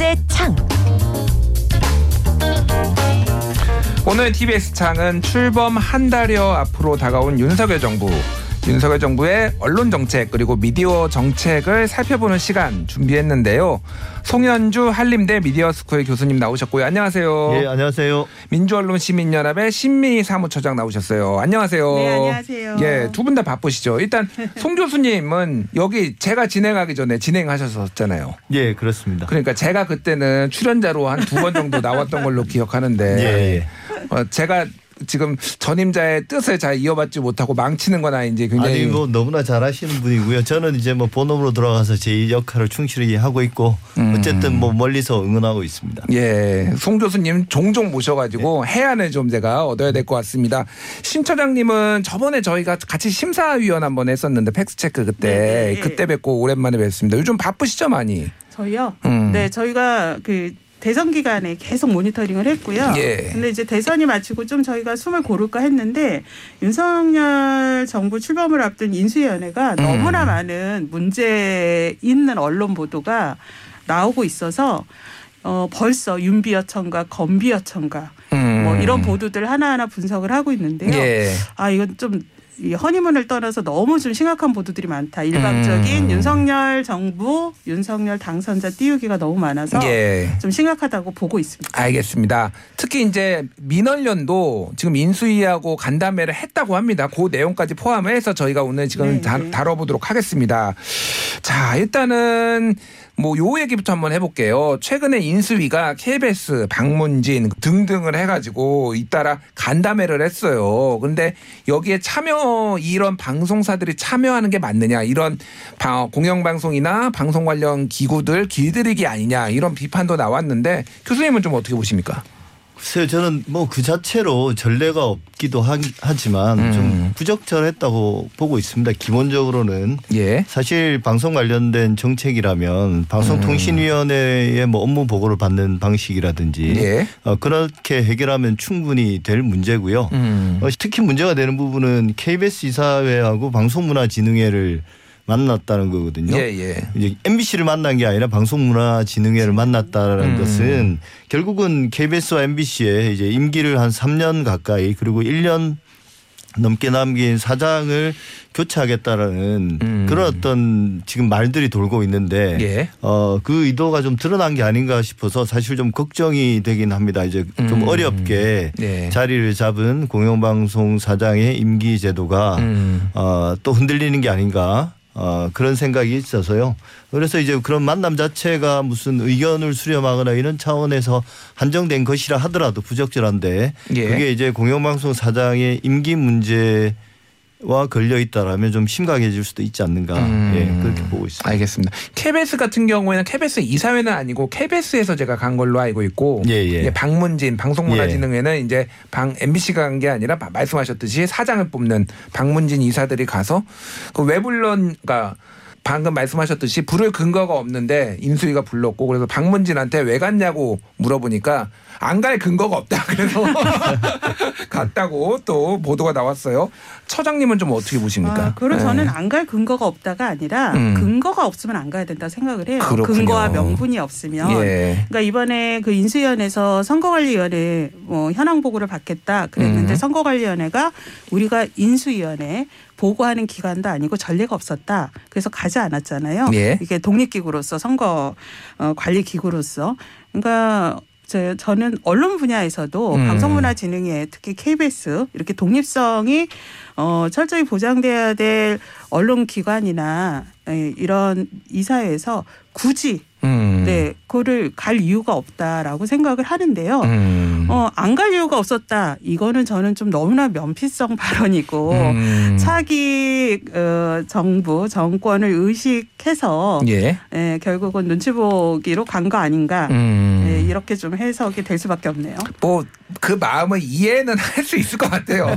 TBS의 창. 오늘 TBS 창은 출범 한 달여 앞으로 다가온 윤석열 정부. 윤석열 정부의 언론 정책 그리고 미디어 정책을 살펴보는 시간 준비했는데요. 송현주 한림대 미디어 스쿨 교수님 나오셨고요. 안녕하세요. 예, 안녕하세요. 민주언론 시민연합의 신미 사무처장 나오셨어요. 안녕하세요. 네, 안녕하세요. 예, 두 분 다 바쁘시죠. 일단 송 교수님은 여기 제가 진행하기 전에 진행하셨었잖아요. 예, 그렇습니다. 그러니까 제가 그때는 출연자로 한 두 번 정도 나왔던 걸로 기억하는데 예, 예. 어, 제가 지금 전임자의 뜻을 잘 이어받지 못하고 망치는 거나 이제 굉장히 아니 뭐 너무나 잘하시는 분이고요. 저는 이제 뭐 본업으로 돌아가서 제 역할을 충실히 하고 있고 음. 어쨌든 뭐 멀리서 응원하고 있습니다. 예, 송 교수님 종종 모셔가지고 네. 해안을 좀 제가 얻어야 될 것 같습니다. 신 처장님은 저번에 저희가 같이 심사위원 한번 했었는데 팩스 체크 그때 네, 네. 그때 뵙고 오랜만에 뵙습니다. 요즘 바쁘시죠 많이? 저희요. 음. 네, 저희가 그 대선 기간에 계속 모니터링을 했고요. 예. 근데 이제 대선이 마치고 좀 저희가 숨을 고를까 했는데 윤석열 정부 출범을 앞둔 인수위원회가 음. 너무나 많은 문제 있는 언론 보도가 나오고 있어서 어 벌써 윤비어청과 검비어청과 음. 뭐 이런 보도들 하나하나 분석을 하고 있는데요. 예. 아 이건 좀. 이 허니문을 떠나서 너무 좀 심각한 보도들이 많다. 일방적인 음. 윤석열 정부, 윤석열 당선자 띄우기가 너무 많아서 예. 좀 심각하다고 보고 있습니다. 알겠습니다. 특히 이제 민원련도 지금 인수위하고 간담회를 했다고 합니다. 그 내용까지 포함해서 저희가 오늘 지금 네, 다, 네. 다뤄보도록 하겠습니다. 자, 일단은 뭐 요 얘기부터 한번 해볼게요. 최근에 인수위가 KBS, 방문진 등등을 해가지고 잇따라 간담회를 했어요. 근데 여기에 참여 이런 방송사들이 참여하는 게 맞느냐 이런 방- 공영방송이나 방송 관련 기구들 길들이기 아니냐 이런 비판도 나왔는데 교수님은 좀 어떻게 보십니까? 글쎄요, 저는 뭐 그 자체로 전례가 없기도 하, 하지만 음. 좀 부적절했다고 보고 있습니다. 기본적으로는 예. 사실 방송 관련된 정책이라면 방송통신위원회의 뭐 업무 보고를 받는 방식이라든지 예. 어, 그렇게 해결하면 충분히 될 문제고요. 음. 어, 특히 문제가 되는 부분은 KBS 이사회하고 방송문화진흥회를 만났다는 거거든요. 예, 예. 이제 MBC를 만난 게 아니라 방송문화진흥회를 만났다라는 음. 것은 결국은 KBS와 MBC의 이제 임기를 한 3년 가까이 그리고 1년 넘게 남긴 사장을 교체하겠다라는 음. 그런 어떤 지금 말들이 돌고 있는데 예. 어, 그 의도가 좀 드러난 게 아닌가 싶어서 사실 좀 걱정이 되긴 합니다. 이제 좀 음. 어렵게 네. 자리를 잡은 공영방송 사장의 임기 제도가 음. 어, 또 흔들리는 게 아닌가 어, 그런 생각이 있어서요. 그래서 이제 그런 만남 자체가 무슨 의견을 수렴하거나 이런 차원에서 한정된 것이라 하더라도 부적절한데 예. 그게 이제 공영방송 사장의 임기 문제 와 걸려 있다라면 좀 심각해질 수도 있지 않는가 음. 예, 그렇게 보고 있습니다. 알겠습니다. KBS 같은 경우에는 KBS 이사회는 아니고 KBS에서 제가 간 걸로 알고 있고 예, 예. 방문진 방송문화진흥회는 이제 방 MBC가 간 게 아니라 바- 말씀하셨듯이 사장을 뽑는 방문진 이사들이 가서 그왜 불런가 방금 말씀하셨듯이 부를 근거가 없는데 인수위가 불렀고 그래서 방문진한테 왜 갔냐고 물어보니까 안 갈 근거가 없다. 그래서 갔다고 또 보도가 나왔어요. 처장님은 좀 어떻게 보십니까? 아, 그리고 네. 저는 안 갈 근거가 없다가 아니라 음. 근거가 없으면 안 가야 된다 생각을 해요. 그렇군요. 근거와 명분이 없으면. 예. 그러니까 이번에 그 인수위원회에서 선거관리위원회 뭐 현황 보고를 받겠다 그랬는데 음. 선거관리위원회가 우리가 인수위원회 보고하는 기관도 아니고 전례가 없었다. 그래서 가지 않았잖아요. 예. 이게 독립기구로서 선거 어, 관리 기구로서 그러니까 저, 저는 언론 분야에서도 음. 방송문화진흥회 특히 KBS 이렇게 독립성이 어, 철저히 보장돼야 될 언론 기관이나 에, 이런 이사회에서 굳이 음. 네 그거를 갈 이유가 없다라고 생각을 하는데요. 음. 어, 안 갈 이유가 없었다. 이거는 저는 좀 너무나 면피성 발언이고 음. 차기 어, 정부 정권을 의식해서 예. 예, 결국은 눈치 보기로 간 거 아닌가. 음. 예, 이렇게 좀 해석이 될 수밖에 없네요. 뭐 그 마음을 이해는 할 수 있을 것 같아요.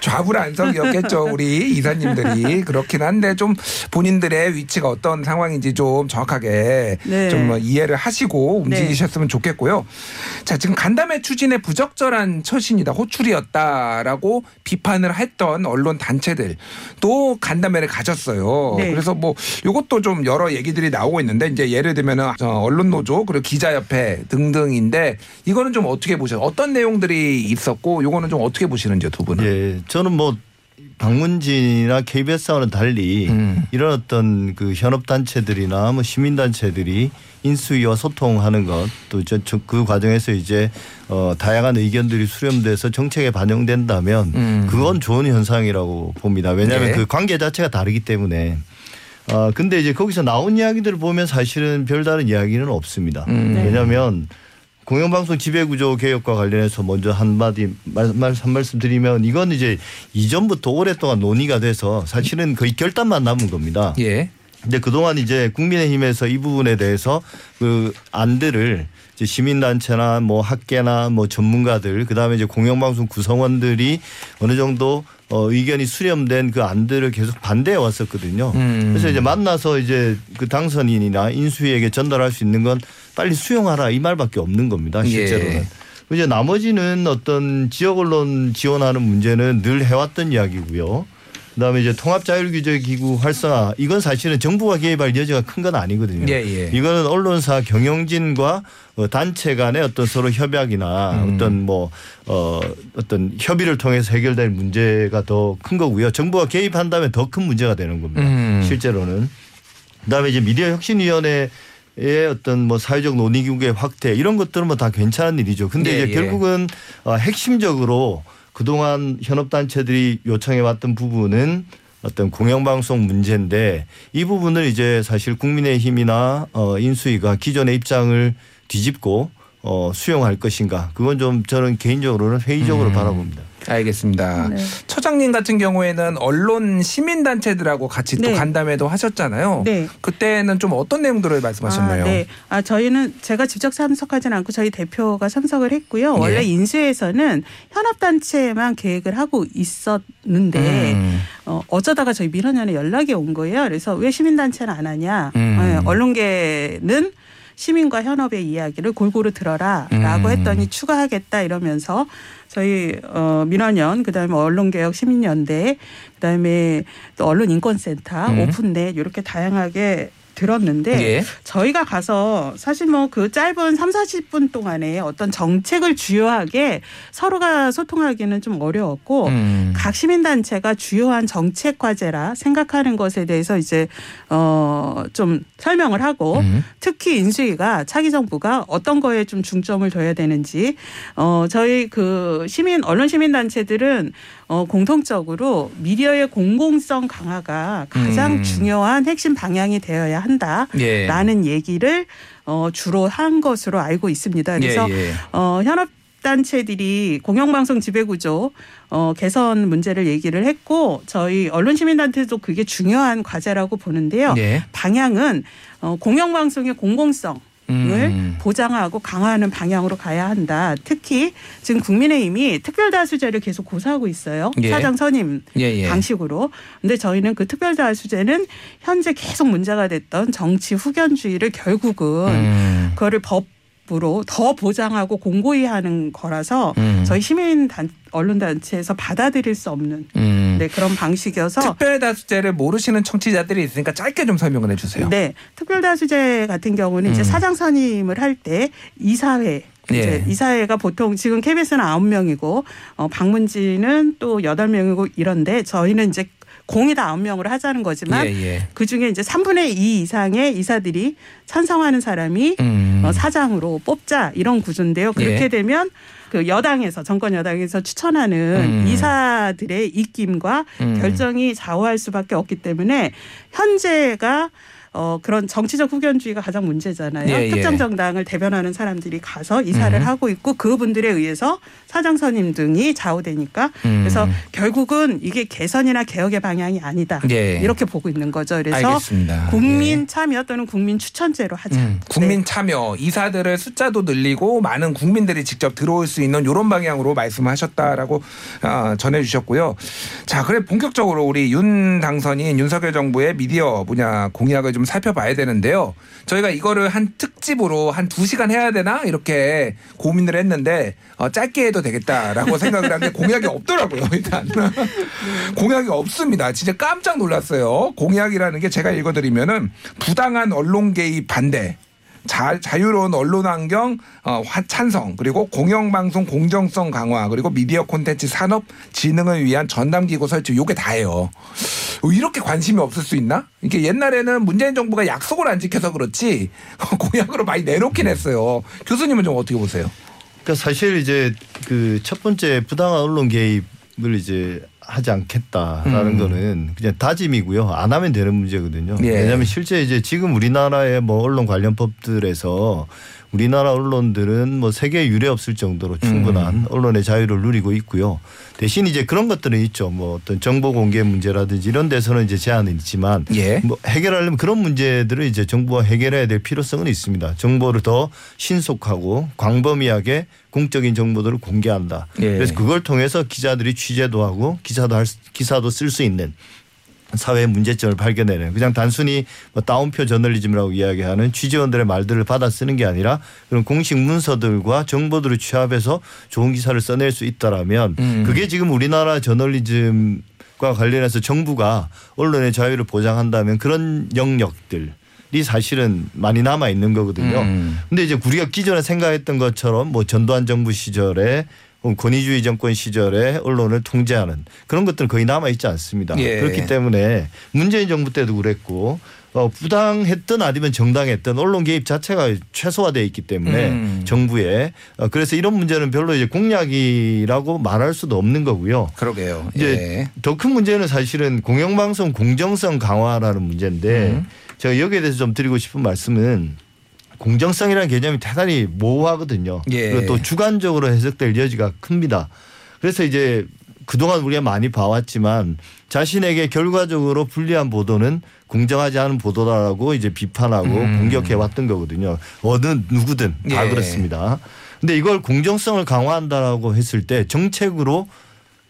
좌불안석이었겠죠 우리 이사님들이 그렇긴 한데 좀 본인들의 위치가 어떤 상황인지 좀 정확하게 네. 좀 한번 이해를 하시고 움직이셨으면 좋겠고요. 자, 지금 간담회 추진에 부적절한 처신이다, 호출이었다라고 비판을 했던 언론 단체들 또 간담회를 가졌어요. 네. 그래서 뭐 이것도 좀 여러 얘기들이 나오고 있는데 이제 예를 들면은 저 언론 노조 그리고 기자협회 등등인데 이거는 좀 어떻게 보셔요? 어떤 내용들이 있었고 이거는 좀 어떻게 보시는지 두 분은? 예, 저는 뭐 방문진이나 KBS와는 달리 음. 이런 어떤 그 현업 단체들이나 뭐 시민 단체들이 인수위와 소통하는 것또그 과정에서 이제 어 다양한 의견들이 수렴돼서 정책에 반영된다면 음. 그건 좋은 현상이라고 봅니다. 왜냐하면 네. 그 관계 자체가 다르기 때문에. 아 근데 이제 거기서 나온 이야기들을 보면 사실은 별다른 이야기는 없습니다. 음. 네. 왜냐하면 공영방송 지배구조 개혁과 관련해서 먼저 한마디 말, 말, 한 말씀 드리면 이건 이제 이전부터 오랫동안 논의가 돼서 사실은 거의 결단만 남은 겁니다. 예. 근데 그동안 이제 국민의힘에서 이 부분에 대해서 그 안들을 이제 시민단체나 뭐 학계나 뭐 전문가들 그다음에 이제 공영방송 구성원들이 어느 정도 어 의견이 수렴된 그 안들을 계속 반대해 왔었거든요. 음. 그래서 이제 만나서 이제 그 당선인이나 인수위에게 전달할 수 있는 건 빨리 수용하라 이 말밖에 없는 겁니다. 실제로는. 예. 이제 나머지는 어떤 지역 언론 지원하는 문제는 늘 해왔던 이야기고요. 그다음에 이제 통합자율규제기구 활성화 이건 사실은 정부가 개입할 여지가 큰 건 아니거든요. 예, 예. 이거는 언론사 경영진과 어, 단체 간의 어떤 서로 협약이나 음. 어떤 뭐 어, 어떤 협의를 통해서 해결될 문제가 더 큰 거고요. 정부가 개입한다면 더 큰 문제가 되는 겁니다. 음. 실제로는. 그다음에 이제 미디어 혁신위원회 의 어떤 뭐 사회적 논의기구의 확대 이런 것들은 뭐 다 괜찮은 일이죠. 근데 예, 이제 예. 결국은 어, 핵심적으로 그동안 현업단체들이 요청해 왔던 부분은 어떤 공영방송 문제인데 이 부분을 이제 사실 국민의힘이나 어, 인수위가 기존의 입장을 뒤집고 어, 수용할 것인가 그건 좀 저는 개인적으로는 회의적으로 음. 바라봅니다. 알겠습니다. 네. 처장님 같은 경우에는 언론 시민단체들하고 같이 또 네. 간담회도 하셨잖아요. 네. 그때는 좀 어떤 내용들을 말씀하셨나요? 아, 네. 아, 저희는 제가 직접 참석하지는 않고 저희 대표가 참석을 했고요. 예. 원래 인수에서는 현업단체만 계획을 하고 있었는데 음. 어, 어쩌다가 저희 민원연에 연락이 온 거예요. 그래서 왜 시민단체는 안 하냐. 음. 네, 언론계는 시민과 현업의 이야기를 골고루 들어라라고 음. 했더니 추가하겠다 이러면서 저희 어 민원연 그다음에 언론개혁 시민연대 그다음에 또 언론인권센터 음. 오픈넷 이렇게 다양하게 들었는데 예. 저희가 가서 사실 뭐 그 짧은 3, 40분 동안에 어떤 정책을 주요하게 서로가 소통하기는 좀 어려웠고 음. 각 시민단체가 주요한 정책 과제라 생각하는 것에 대해서 이제 어 좀 설명을 하고 음. 특히 인수위가 차기 정부가 어떤 거에 좀 중점을 둬야 되는지 어 저희 그 시민 언론 시민 단체들은 어 공통적으로 미디어의 공공성 강화가 가장 음. 중요한 핵심 방향이 되어야 예. 한다라는 얘기를 어 주로 한 것으로 알고 있습니다. 그래서 예, 예. 어 현업 단체들이 공영방송 지배구조 어, 개선 문제를 얘기를 했고 저희 언론시민단체도 그게 중요한 과제라고 보는데요. 예. 방향은 어, 공영방송의 공공성을 음. 보장하고 강화하는 방향으로 가야 한다. 특히 지금 국민의힘이 특별다수제를 계속 고수하고 있어요. 예. 사장 선임 예, 예. 방식으로. 근데 저희는 그 특별다수제는 현재 계속 문제가 됐던 정치 후견주의를 결국은 음. 그거를 법 으로 더 보장하고 공고히 하는 거라서 음. 저희 시민 단 언론 단체에서 받아들일 수 없는 음. 네, 그런 방식이어서 특별다수제를 모르시는 청취자들이 있으니까 짧게 좀 설명을 해주세요. 네, 특별다수제 같은 경우는 이제 음. 사장 선임을 할 때 이사회 이제 예. 이사회가 보통 지금 KBS는 아홉 명이고 어 방문지는 또 여덟 명이고 이런데 저희는 이제 공이 다 아홉 명으로 하자는 거지만 예, 예. 그 중에 이제 3분의 2 이상의 이사들이 찬성하는 사람이 음. 어, 사장으로 뽑자 이런 구조인데요. 그렇게 예. 되면 그 여당에서 정권 여당에서 추천하는 음. 이사들의 입김과 음. 결정이 좌우할 수밖에 없기 때문에 현재가 어 그런 정치적 후견주의가 가장 문제잖아요. 예, 예. 특정 정당을 대변하는 사람들이 가서 이사를 음. 하고 있고 그분들에 의해서 사장 선임 등이 좌우되니까 음. 그래서 결국은 이게 개선이나 개혁의 방향이 아니다. 예. 이렇게 보고 있는 거죠. 그래서 알겠습니다. 국민 예. 참여 또는 국민 추천제로 하자. 음, 국민 네. 참여 이사들의 숫자도 늘리고 많은 국민들이 직접 들어올 수 있는 이런 방향으로 말씀하셨다라고 어, 전해주셨고요. 자, 그래 본격적으로 우리 윤 당선인 윤석열 정부의 미디어 분야 공약을 좀 살펴봐야 되는데요. 저희가 이거를 한 특집으로 한 두 시간 해야 되나 이렇게 고민을 했는데 어, 짧게 해도 되겠다라고 생각을 한 게 공약이 없더라고요. 일단 공약이 없습니다. 진짜 깜짝 놀랐어요. 공약이라는 게 제가 읽어드리면은 부당한 언론 개입 반대. 자, 자유로운 언론 환경 어, 화- 찬성 그리고 공영방송 공정성 강화 그리고 미디어 콘텐츠 산업 진흥을 위한 전담기구 설치 요게 다예요. 어, 이렇게 관심이 없을 수 있나? 이게 옛날에는 문재인 정부가 약속을 안 지켜서 그렇지 공약으로 많이 내놓긴 했어요. 교수님은 좀 어떻게 보세요? 그러니까 사실 이제 그 첫 번째 부당한 언론 개입을 이제 하지 않겠다라는 음. 거는 그냥 다짐이고요. 안 하면 되는 문제거든요. 예. 왜냐하면 실제 이제 지금 우리나라의 뭐 언론 관련 법들에서 우리나라 언론들은 뭐 세계 유례 없을 정도로 충분한 음. 언론의 자유를 누리고 있고요. 대신 이제 그런 것들은 있죠. 뭐 어떤 정보 공개 문제라든지 이런 데서는 이제 제한은 있지만 예. 뭐 해결하려면 그런 문제들을 이제 정부가 해결해야 될 필요성은 있습니다. 정보를 더 신속하고 광범위하게 공적인 정보들을 공개한다. 예. 그래서 그걸 통해서 기자들이 취재도 하고 기사도 할 수- 기사도 쓸 수 있는 사회의 문제점을 발견해내는 그냥 단순히 뭐 따옴표 저널리즘이라고 이야기하는 취재원들의 말들을 받아 쓰는 게 아니라 그런 공식 문서들과 정보들을 취합해서 좋은 기사를 써낼 수 있다라면 음. 그게 지금 우리나라 저널리즘 과 관련해서 정부가 언론의 자유를 보장한다면 그런 영역들 이 사실은 많이 남아 있는 거거든요. 음. 근데 이제 우리가 기존에 생각했던 것처럼 뭐 전두환 정부 시절에 권위주의 정권 시절에 언론을 통제하는 그런 것들은 거의 남아 있지 않습니다. 예. 그렇기 때문에 문재인 정부 때도 그랬고 어, 부당했든 아니면 정당했든 언론 개입 자체가 최소화되어 있기 때문에 음. 정부에 어, 그래서 이런 문제는 별로 이제 공약이라고 말할 수도 없는 거고요. 그러게요. 이제 예. 더큰 문제는 사실은 공영방송 공정성 강화라는 문제인데 음. 제가 여기에 대해서 좀 드리고 싶은 말씀은 공정성이라는 개념이 대단히 모호하거든요. 예. 그리고 또 주관적으로 해석될 여지가 큽니다. 그래서 이제 그동안 우리가 많이 봐왔지만 자신에게 결과적으로 불리한 보도는 공정하지 않은 보도다라고 이제 비판하고 음. 공격해 왔던 거거든요. 어느 누구든 다 예. 그렇습니다. 근데 이걸 공정성을 강화한다라고 했을 때 정책으로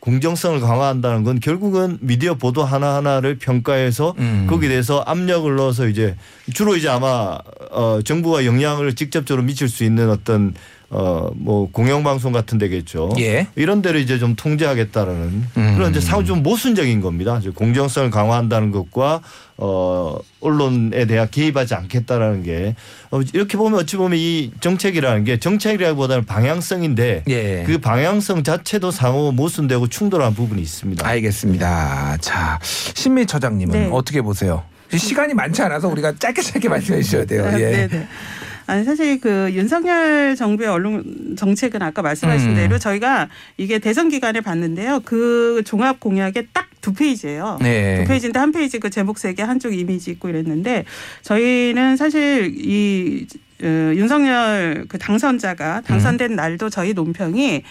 공정성을 강화한다는 건 결국은 미디어 보도 하나하나를 평가해서 음. 거기에 대해서 압력을 넣어서 이제 주로 이제 아마 어 정부가 영향을 직접적으로 미칠 수 있는 어떤 어뭐 공영방송 같은 데겠죠. 예. 이런 데를 이제 좀 통제하겠다라는 음. 그런 이제 사후 좀 모순적인 겁니다. 이제 공정성을 강화한다는 것과 어 언론에 대한 개입하지 않겠다라는 게 어, 이렇게 보면 어찌 보면 이 정책이라는 게 정책이라기보다는 방향성인데 예. 그 방향성 자체도 상호 모순되고 충돌한 부분이 있습니다. 알겠습니다. 자, 신미 처장님은 네. 어떻게 보세요? 시간이 많지 않아서 우리가 짧게 짧게 말씀해 주셔야 돼요. 아, 예. 네 네. 아니 사실 그 윤석열 정부의 언론 정책은 아까 말씀하신 음. 대로 저희가 이게 대선 기간에 봤는데요. 그 종합 공약에 딱 두 페이지예요. 네. 두 페이지인데 한 페이지 그 제목 세 개 한쪽 이미지 있고 이랬는데 저희는 사실 이 어, 윤석열 그 당선자가 당선된 음. 날도 저희 논평이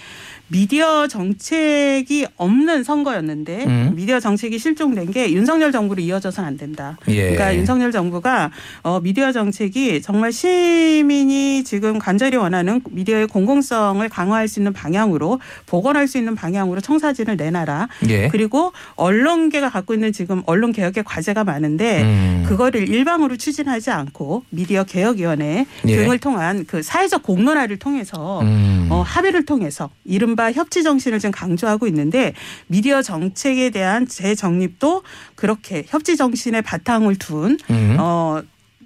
미디어 정책이 없는 선거였는데 음. 미디어 정책이 실종된 게 윤석열 정부로 이어져서는 안 된다. 예. 그러니까 윤석열 정부가 어, 미디어 정책이 정말 시민이 지금 간절히 원하는 미디어의 공공성을 강화할 수 있는 방향으로 복원할 수 있는 방향으로 청사진을 내놔라. 예. 그리고 언론계가 갖고 있는 지금 언론 개혁의 과제가 많은데 음. 그거를 일방으로 추진하지 않고 미디어 개혁위원회 예. 등을 통한 그 사회적 공론화를 통해서 음. 어, 합의를 통해서 이른바 협치 정신을 지금 강조하고 있는데 미디어 정책에 대한 재정립도 그렇게 협치 정신의 바탕을 둔 음. 어,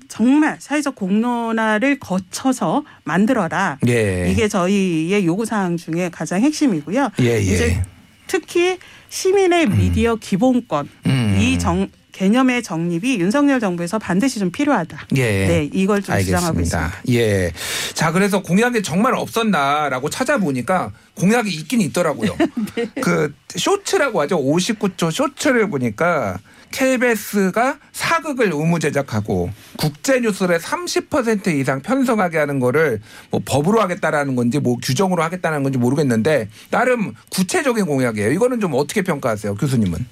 정말 사회적 공론화를 거쳐서 만들어라. 예. 이게 저희의 요구 사항 중에 가장 핵심이고요. 예, 예. 이제 특히 시민의 미디어 기본권 음. 이 정, 개념의 정립이 윤석열 정부에서 반드시 좀 필요하다. 예. 네, 이걸 좀 주장하고 있습니다. 알겠습니다. 예. 자, 그래서 공약이 정말 없었나라고 찾아보니까 공약이 있긴 있더라고요. 네. 그 쇼츠라고 하죠. 59초 쇼츠를 보니까 KBS가 사극을 의무 제작하고 국제 뉴스를 30% 이상 편성하게 하는 거를 뭐 법으로 하겠다라는 건지 뭐 규정으로 하겠다는 건지 모르겠는데 나름 구체적인 공약이에요. 이거는 좀 어떻게 평가하세요, 교수님은?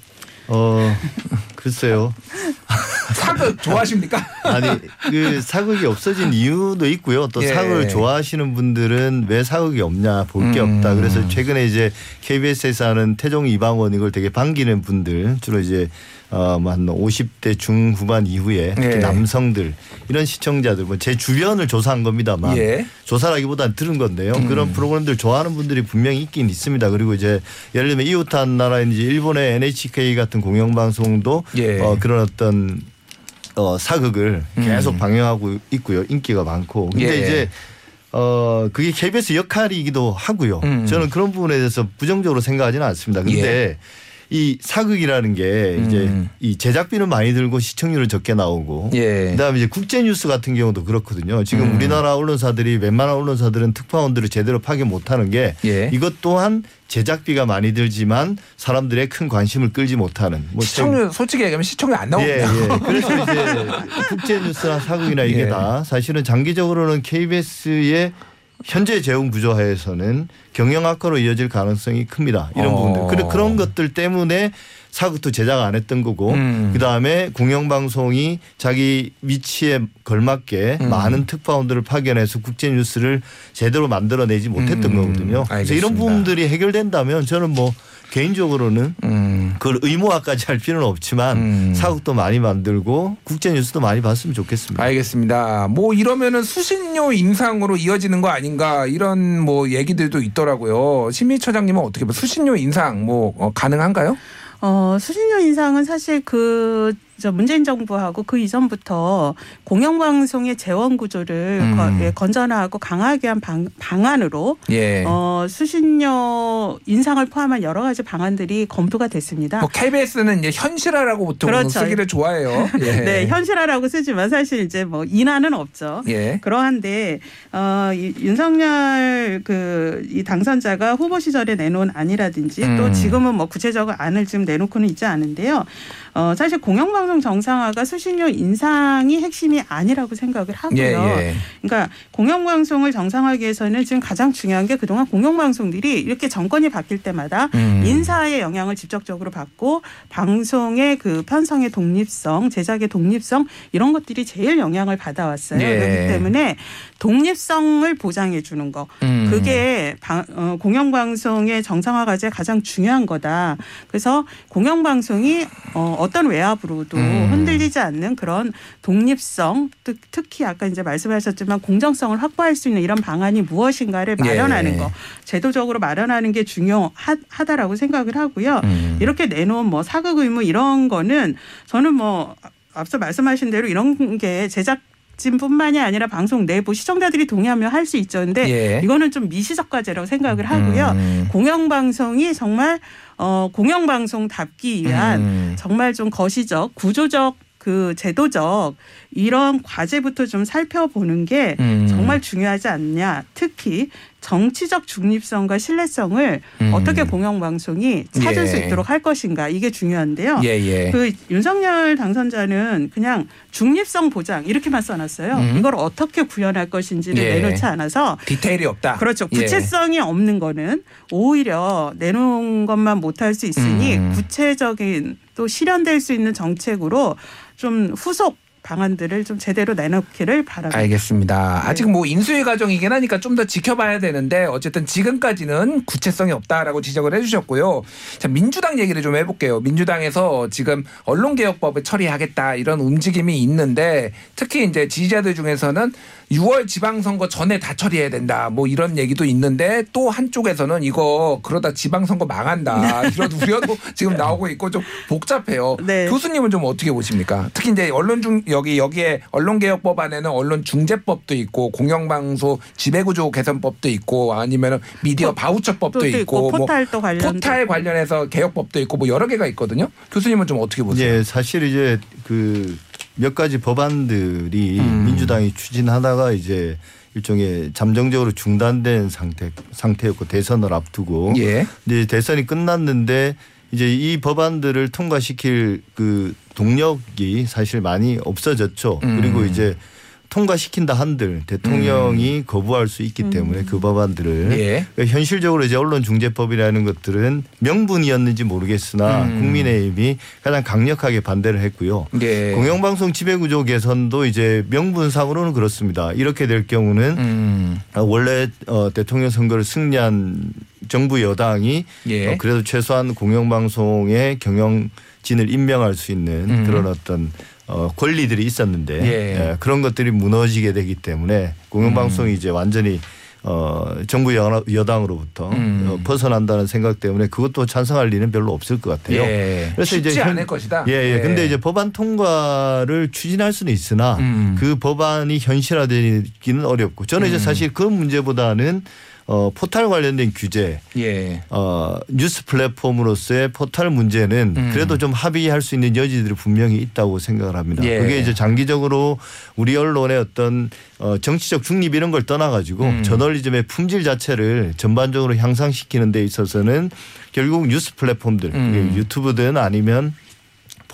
어 글쎄요. 사극 좋아하십니까? 아니 그 사극이 없어진 이유도 있고요. 또 예. 사극을 좋아하시는 분들은 왜 사극이 없냐 볼게 음. 없다. 그래서 최근에 이제 KBS에서 하는 태종 이방원 이걸 되게 반기는 분들 주로 이제 어한 50대 중후반 이후에 특히 예. 남성들 이런 시청자들 뭐 제 주변을 조사한 겁니다만 예. 음. 조사라기보다는 들은 건데요. 그런 프로그램들 좋아하는 분들이 분명히 있긴 있습니다. 그리고 이제 예를 들면 이웃한 나라인지 일본의 NHK 같은 공영방송도 예. 어, 그런 어떤 어, 사극을 계속 음. 방영하고 있고요. 인기가 많고. 근데 예. 이제 어, 그게 KBS 역할이기도 하고요. 음. 저는 그런 부분에 대해서 부정적으로 생각하지는 않습니다. 근데 이 사극이라는 게 이제 음. 이 제작비는 많이 들고 시청률은 적게 나오고 예. 그다음에 이제 국제 뉴스 같은 경우도 그렇거든요. 지금 음. 우리나라 언론사들이 웬만한 언론사들은 특파원들을 제대로 파견 못하는 게 예. 이것 또한 제작비가 많이 들지만 사람들의 큰 관심을 끌지 못하는 뭐 시청률 솔직히 얘기하면 시청률 안 나옵니다. 예, 예. 그래서 이제 국제 뉴스나 사극이나 이게 예. 다 사실은 장기적으로는 KBS의 현재 재용 구조 하에서는 경영 악화로 이어질 가능성이 큽니다. 이런 어. 부분들. 그래- 그런 것들 때문에 사극도 제작 안 했던 거고 음. 그다음에 공영방송이 자기 위치에 걸맞게 음. 많은 특파원들을 파견해서 국제 뉴스를 제대로 만들어내지 못했던 음. 거거든요. 그래서 이런 알겠습니다. 부분들이 해결된다면 저는 뭐 개인적으로는 음. 그걸 의무화까지 할 필요는 없지만 음. 사극도 많이 만들고 국제 뉴스도 많이 봤으면 좋겠습니다. 알겠습니다. 뭐 이러면은 수신료 인상으로 이어지는 거 아닌가 이런 뭐 얘기들도 있더라고요. 심의처장님은 어떻게 봐? 수신료 인상 뭐 어, 가능한가요? 어, 수신료 인상은 사실 그, 저 문재인 정부하고 그 이전부터 공영방송의 재원 구조를 음. 거- 예, 건전화하고 강하게 한 방, 방안으로 예. 어, 수신료 인상을 포함한 여러 가지 방안들이 검토가 됐습니다. 뭐 KBS는 이제 현실화라고 보통 그렇죠. 쓰기를 좋아해요. 예. 네, 현실화라고 쓰지만 사실 이제 뭐 인하는 없죠. 예. 그러한데 어, 이 윤석열 그 이 당선자가 후보 시절에 내놓은 안이라든지 음. 또 지금은 뭐 구체적인 안을 지금 내놓고는 있지 않은데요. 어, 사실 공영방송 정상화가 수신료 인상이 핵심이 아니라고 생각을 하고요. 예, 예. 그러니까 공영방송을 정상화하기 위해서는 지금 가장 중요한 게 그동안 공영방송들이 이렇게 정권이 바뀔 때마다 음. 인사의 영향을 직접적으로 받고 방송의 그 편성의 독립성, 제작의 독립성 이런 것들이 제일 영향을 받아왔어요. 예. 그렇기 때문에 독립성을 보장해 주는 거 음. 그게 방- 어, 공영방송의 정상화 과제 가장 중요한 거다. 그래서 공영방송이 어, 어떤 외압으로도 음. 흔들리지 않는 그런 독립성, 특- 특히 아까 이제 말씀하셨지만 공정성을 확보할 수 있는 이런 방안이 무엇인가를 마련하는 예. 거, 제도적으로 마련하는 게 중요하다라고 생각을 하고요. 음. 이렇게 내놓은 뭐 사극 의무 이런 거는 저는 뭐 앞서 말씀하신 대로 이런 게 제작 진뿐만이 아니라 방송 내부 시청자들이 동의하면 할수 있죠. 근데 예. 이거는 좀 미시적 과제라고 생각을 하고요. 음. 공영방송이 정말 어 공영방송 답기 위한 음. 정말 좀 거시적 구조적 그 제도적 이런 과제부터 좀 살펴보는 게 음. 정말 중요하지 않냐. 특히 정치적 중립성과 신뢰성을 음. 어떻게 공영방송이 찾을 예. 수 있도록 할 것인가 이게 중요한데요. 예, 예. 그 윤석열 당선자는 그냥 중립성 보장 이렇게만 써놨어요. 음. 이걸 어떻게 구현할 것인지를 예. 내놓지 않아서 디테일이 없다. 그렇죠. 예. 구체성이 없는 거는 오히려 내놓은 것만 못할 수 있으니 음. 구체적인 또 실현될 수 있는 정책으로 좀 후속 방안들을 좀 제대로 내놓기를 바랍니다. 알겠습니다. 네. 아직 뭐 인수위 과정이긴 하니까 좀 더 지켜봐야 되는데 어쨌든 지금까지는 구체성이 없다라고 지적을 해주셨고요. 자 민주당 얘기를 좀 해볼게요. 민주당에서 지금 언론개혁법을 처리하겠다 이런 움직임이 있는데 특히 이제 지지자들 중에서는 6월 지방선거 전에 다 처리해야 된다 뭐 이런 얘기도 있는데 또 한쪽에서는 이거 그러다 지방선거 망한다 이런 우려도 지금 나오고 있고 좀 복잡해요. 네. 교수님은 좀 어떻게 보십니까? 특히 이제 언론 중 여기 여기에 언론개혁법 안에는 언론중재법도 있고 공영방송 지배구조 개선법도 있고 아니면 미디어 포- 바우처법도 또 있고, 있고 뭐 포탈도 관련 포탈 관련해서 개혁법도 있고 뭐 여러 개가 있거든요. 교수님은 좀 어떻게 보세요? 예, 사실 이제 그 몇 가지 법안들이 음. 민주당이 추진하다가 이제 일종의 잠정적으로 중단된 상태 상태였고 대선을 앞두고 예. 이제 대선이 끝났는데 이제 이 법안들을 통과시킬 그 동력이 사실 많이 없어졌죠. 음. 그리고 이제 통과시킨다 한들 대통령이 거부할 수 있기 때문에 그 법안들을 예. 그러니까 현실적으로 이제 언론중재법이라는 것들은 명분이었는지 모르겠으나 음. 국민의힘이 가장 강력하게 반대를 했고요. 예. 공영방송 지배구조 개선도 이제 명분상으로는 그렇습니다. 이렇게 될 경우는 음. 어, 원래 어, 대통령 선거를 승리한 정부 여당이 예. 어, 그래도 최소한 공영방송의 경영진을 임명할 수 있는 음. 그런 어떤 어, 권리들이 있었는데 예. 예, 그런 것들이 무너지게 되기 때문에 공영방송이 음. 이제 완전히 어, 정부 여- 여당으로부터 음. 어, 벗어난다는 생각 때문에 그것도 찬성할 리는 별로 없을 것 같아요. 예. 쉽지 현- 않을 것이다. 예, 예. 근데 이제 법안 통과를 추진할 수는 있으나 음. 그 법안이 현실화되기는 어렵고 저는 이제 음. 사실 그 문제보다는 어, 포탈 관련된 규제 예. 어, 뉴스 플랫폼으로서의 포탈 문제는 음. 그래도 좀 합의할 수 있는 여지들이 분명히 있다고 생각을 합니다. 예. 그게 이제 장기적으로 우리 언론의 어떤 어, 정치적 중립 이런 걸 떠나가지고 음. 저널리즘의 품질 자체를 전반적으로 향상시키는 데 있어서는 결국 뉴스 플랫폼들 음. 유튜브든 아니면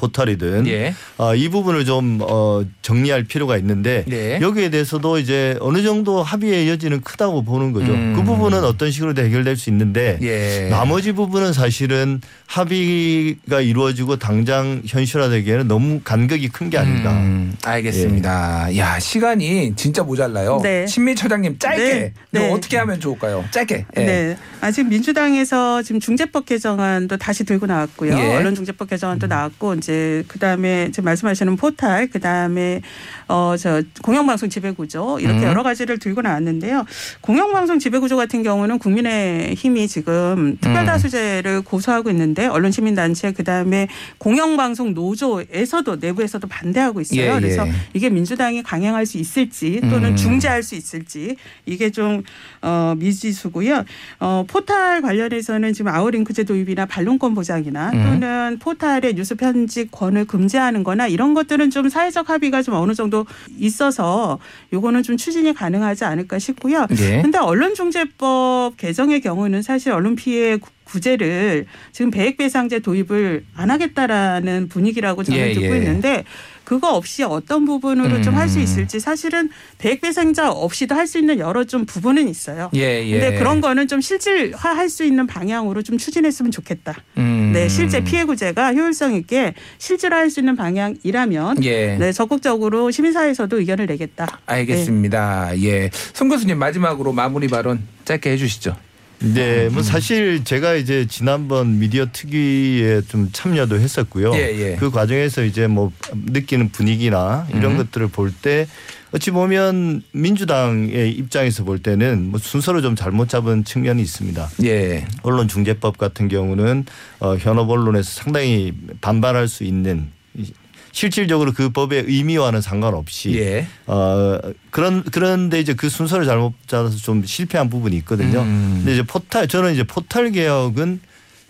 포털이든 예. 어, 이 부분을 좀 어, 정리할 필요가 있는데 네. 여기에 대해서도 이제 어느 정도 합의의 여지는 크다고 보는 거죠. 음. 그 부분은 어떤 식으로도 해결될 수 있는데 예. 나머지 부분은 사실은 합의가 이루어지고 당장 현실화되기에는 너무 간격이 큰 게 아닌가. 음, 알겠습니다. 야 시간이 진짜 모자라요. 네. 신미 처장님 짧게 네. 네. 어떻게 하면 좋을까요? 짧게. 예. 네. 아직 민주당에서 지금 중재법 개정안도 다시 들고 나왔고요. 예. 언론중재법 개정안도 나왔고 이제 그다음에 지금 말씀하시는 포탈 그다음에 어 저 공영방송 지배구조 이렇게 음. 여러 가지를 들고 나왔는데요. 공영방송 지배구조 같은 경우는 국민의힘이 지금 특별다수제를 고수하고 있는데 언론시민단체 그다음에 공영방송 노조에서도 내부에서도 반대하고 있어요. 예, 예. 그래서 이게 민주당이 강행할 수 있을지 또는 음. 중재할 수 있을지 이게 좀 어, 미지수고요. 어, 포탈 관련해서는 지금 아웃링크제 도입이나 반론권 보장이나 음. 또는 포탈의 뉴스 편집 권을 금지하는 거나 이런 것들은 좀 사회적 합의가 좀 어느 정도 있어서 요거는 좀 추진이 가능하지 않을까 싶고요. 예. 근데 언론중재법 개정의 경우는 사실 언론 피해 구- 구제를 지금 배액배상제 도입을 안 하겠다라는 분위기라고 저는 예, 듣고 예. 있는데 그거 없이 어떤 부분으로 좀할수 음. 있을지 사실은 배액배상자 없이도 할 수 있는 여러 좀 부분은 있어요. 예, 예. 근데 그런 거는 좀 실질화할 수 있는 방향으로 좀 추진했으면 좋겠다. 음. 네, 실제 피해 구제가 효율성 있게 실질화할 수 있는 방향이라면 예. 네, 적극적으로 시민사회에서도 의견을 내겠다. 알겠습니다. 예. 송 교수님 마지막으로 마무리 발언 짧게 해 주시죠. 네, 음. 뭐 사실 제가 이제 지난번 미디어 특위에 좀 참여도 했었고요. 예, 예. 그 과정에서 이제 뭐 느끼는 분위기나 이런 음. 것들을 볼때 어찌 보면 민주당의 입장에서 볼 때는 뭐 순서를 좀 잘못 잡은 측면이 있습니다. 예. 언론중재법 같은 경우는 어, 현업 언론에서 상당히 반발할 수 있는 이- 실질적으로 그 법의 의미와는 상관없이 예. 어 그런 그런데 이제 그 순서를 잘못 잡아서 좀 실패한 부분이 있거든요. 음. 근데 이제 포탈 저는 이제 포탈 개혁은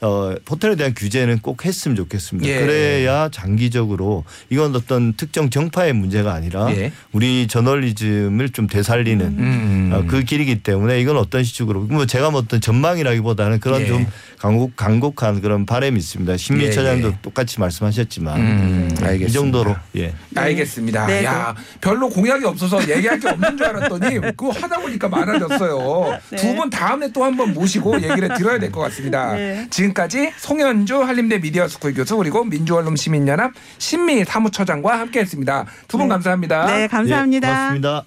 어 포털에 대한 규제는 꼭 했으면 좋겠습니다. 예. 그래야 장기적으로 이건 어떤 특정 정파의 문제가 아니라 예. 우리 저널리즘을 좀 되살리는 음. 어, 그 길이기 때문에 이건 어떤 식으로 뭐 제가 뭐 어떤 전망이라기보다는 그런 예. 좀 간곡 간곡한 그런 바람이 있습니다. 예, 신미 처장도 예. 똑같이 말씀하셨지만 음, 알겠습니다. 이 정도로 예. 알겠습니다. 네, 야, 별로 공약이 없어서 얘기할 게 없는 줄 알았더니 그거 하다 보니까 많아졌어요. 네. 두분 다음에 또 한번 모시고 얘기를 들어야 될 것 같습니다. 네. 지금까지 송현주 한림대 미디어스쿨 교수 그리고 민주언론 시민연합 신미 사무처장과 함께했습니다. 두분 네. 감사합니다. 네, 감사합니다. 예, 고맙습니다.